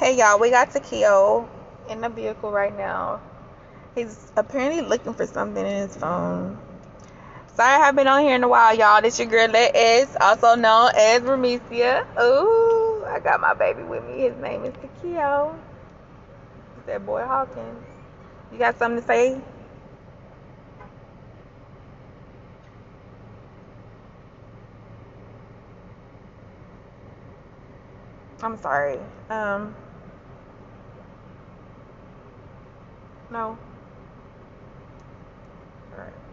Hey y'all, we got Takio in the vehicle right now. He's apparently looking for something in his phone. Sorry I haven't been on here in a while, y'all. This your girl Let S, also known as Remesia. Ooh, I got my baby with me. His name is Takio. It's that boy Hawkins. You got something to say? I'm sorry. Um, No. All right.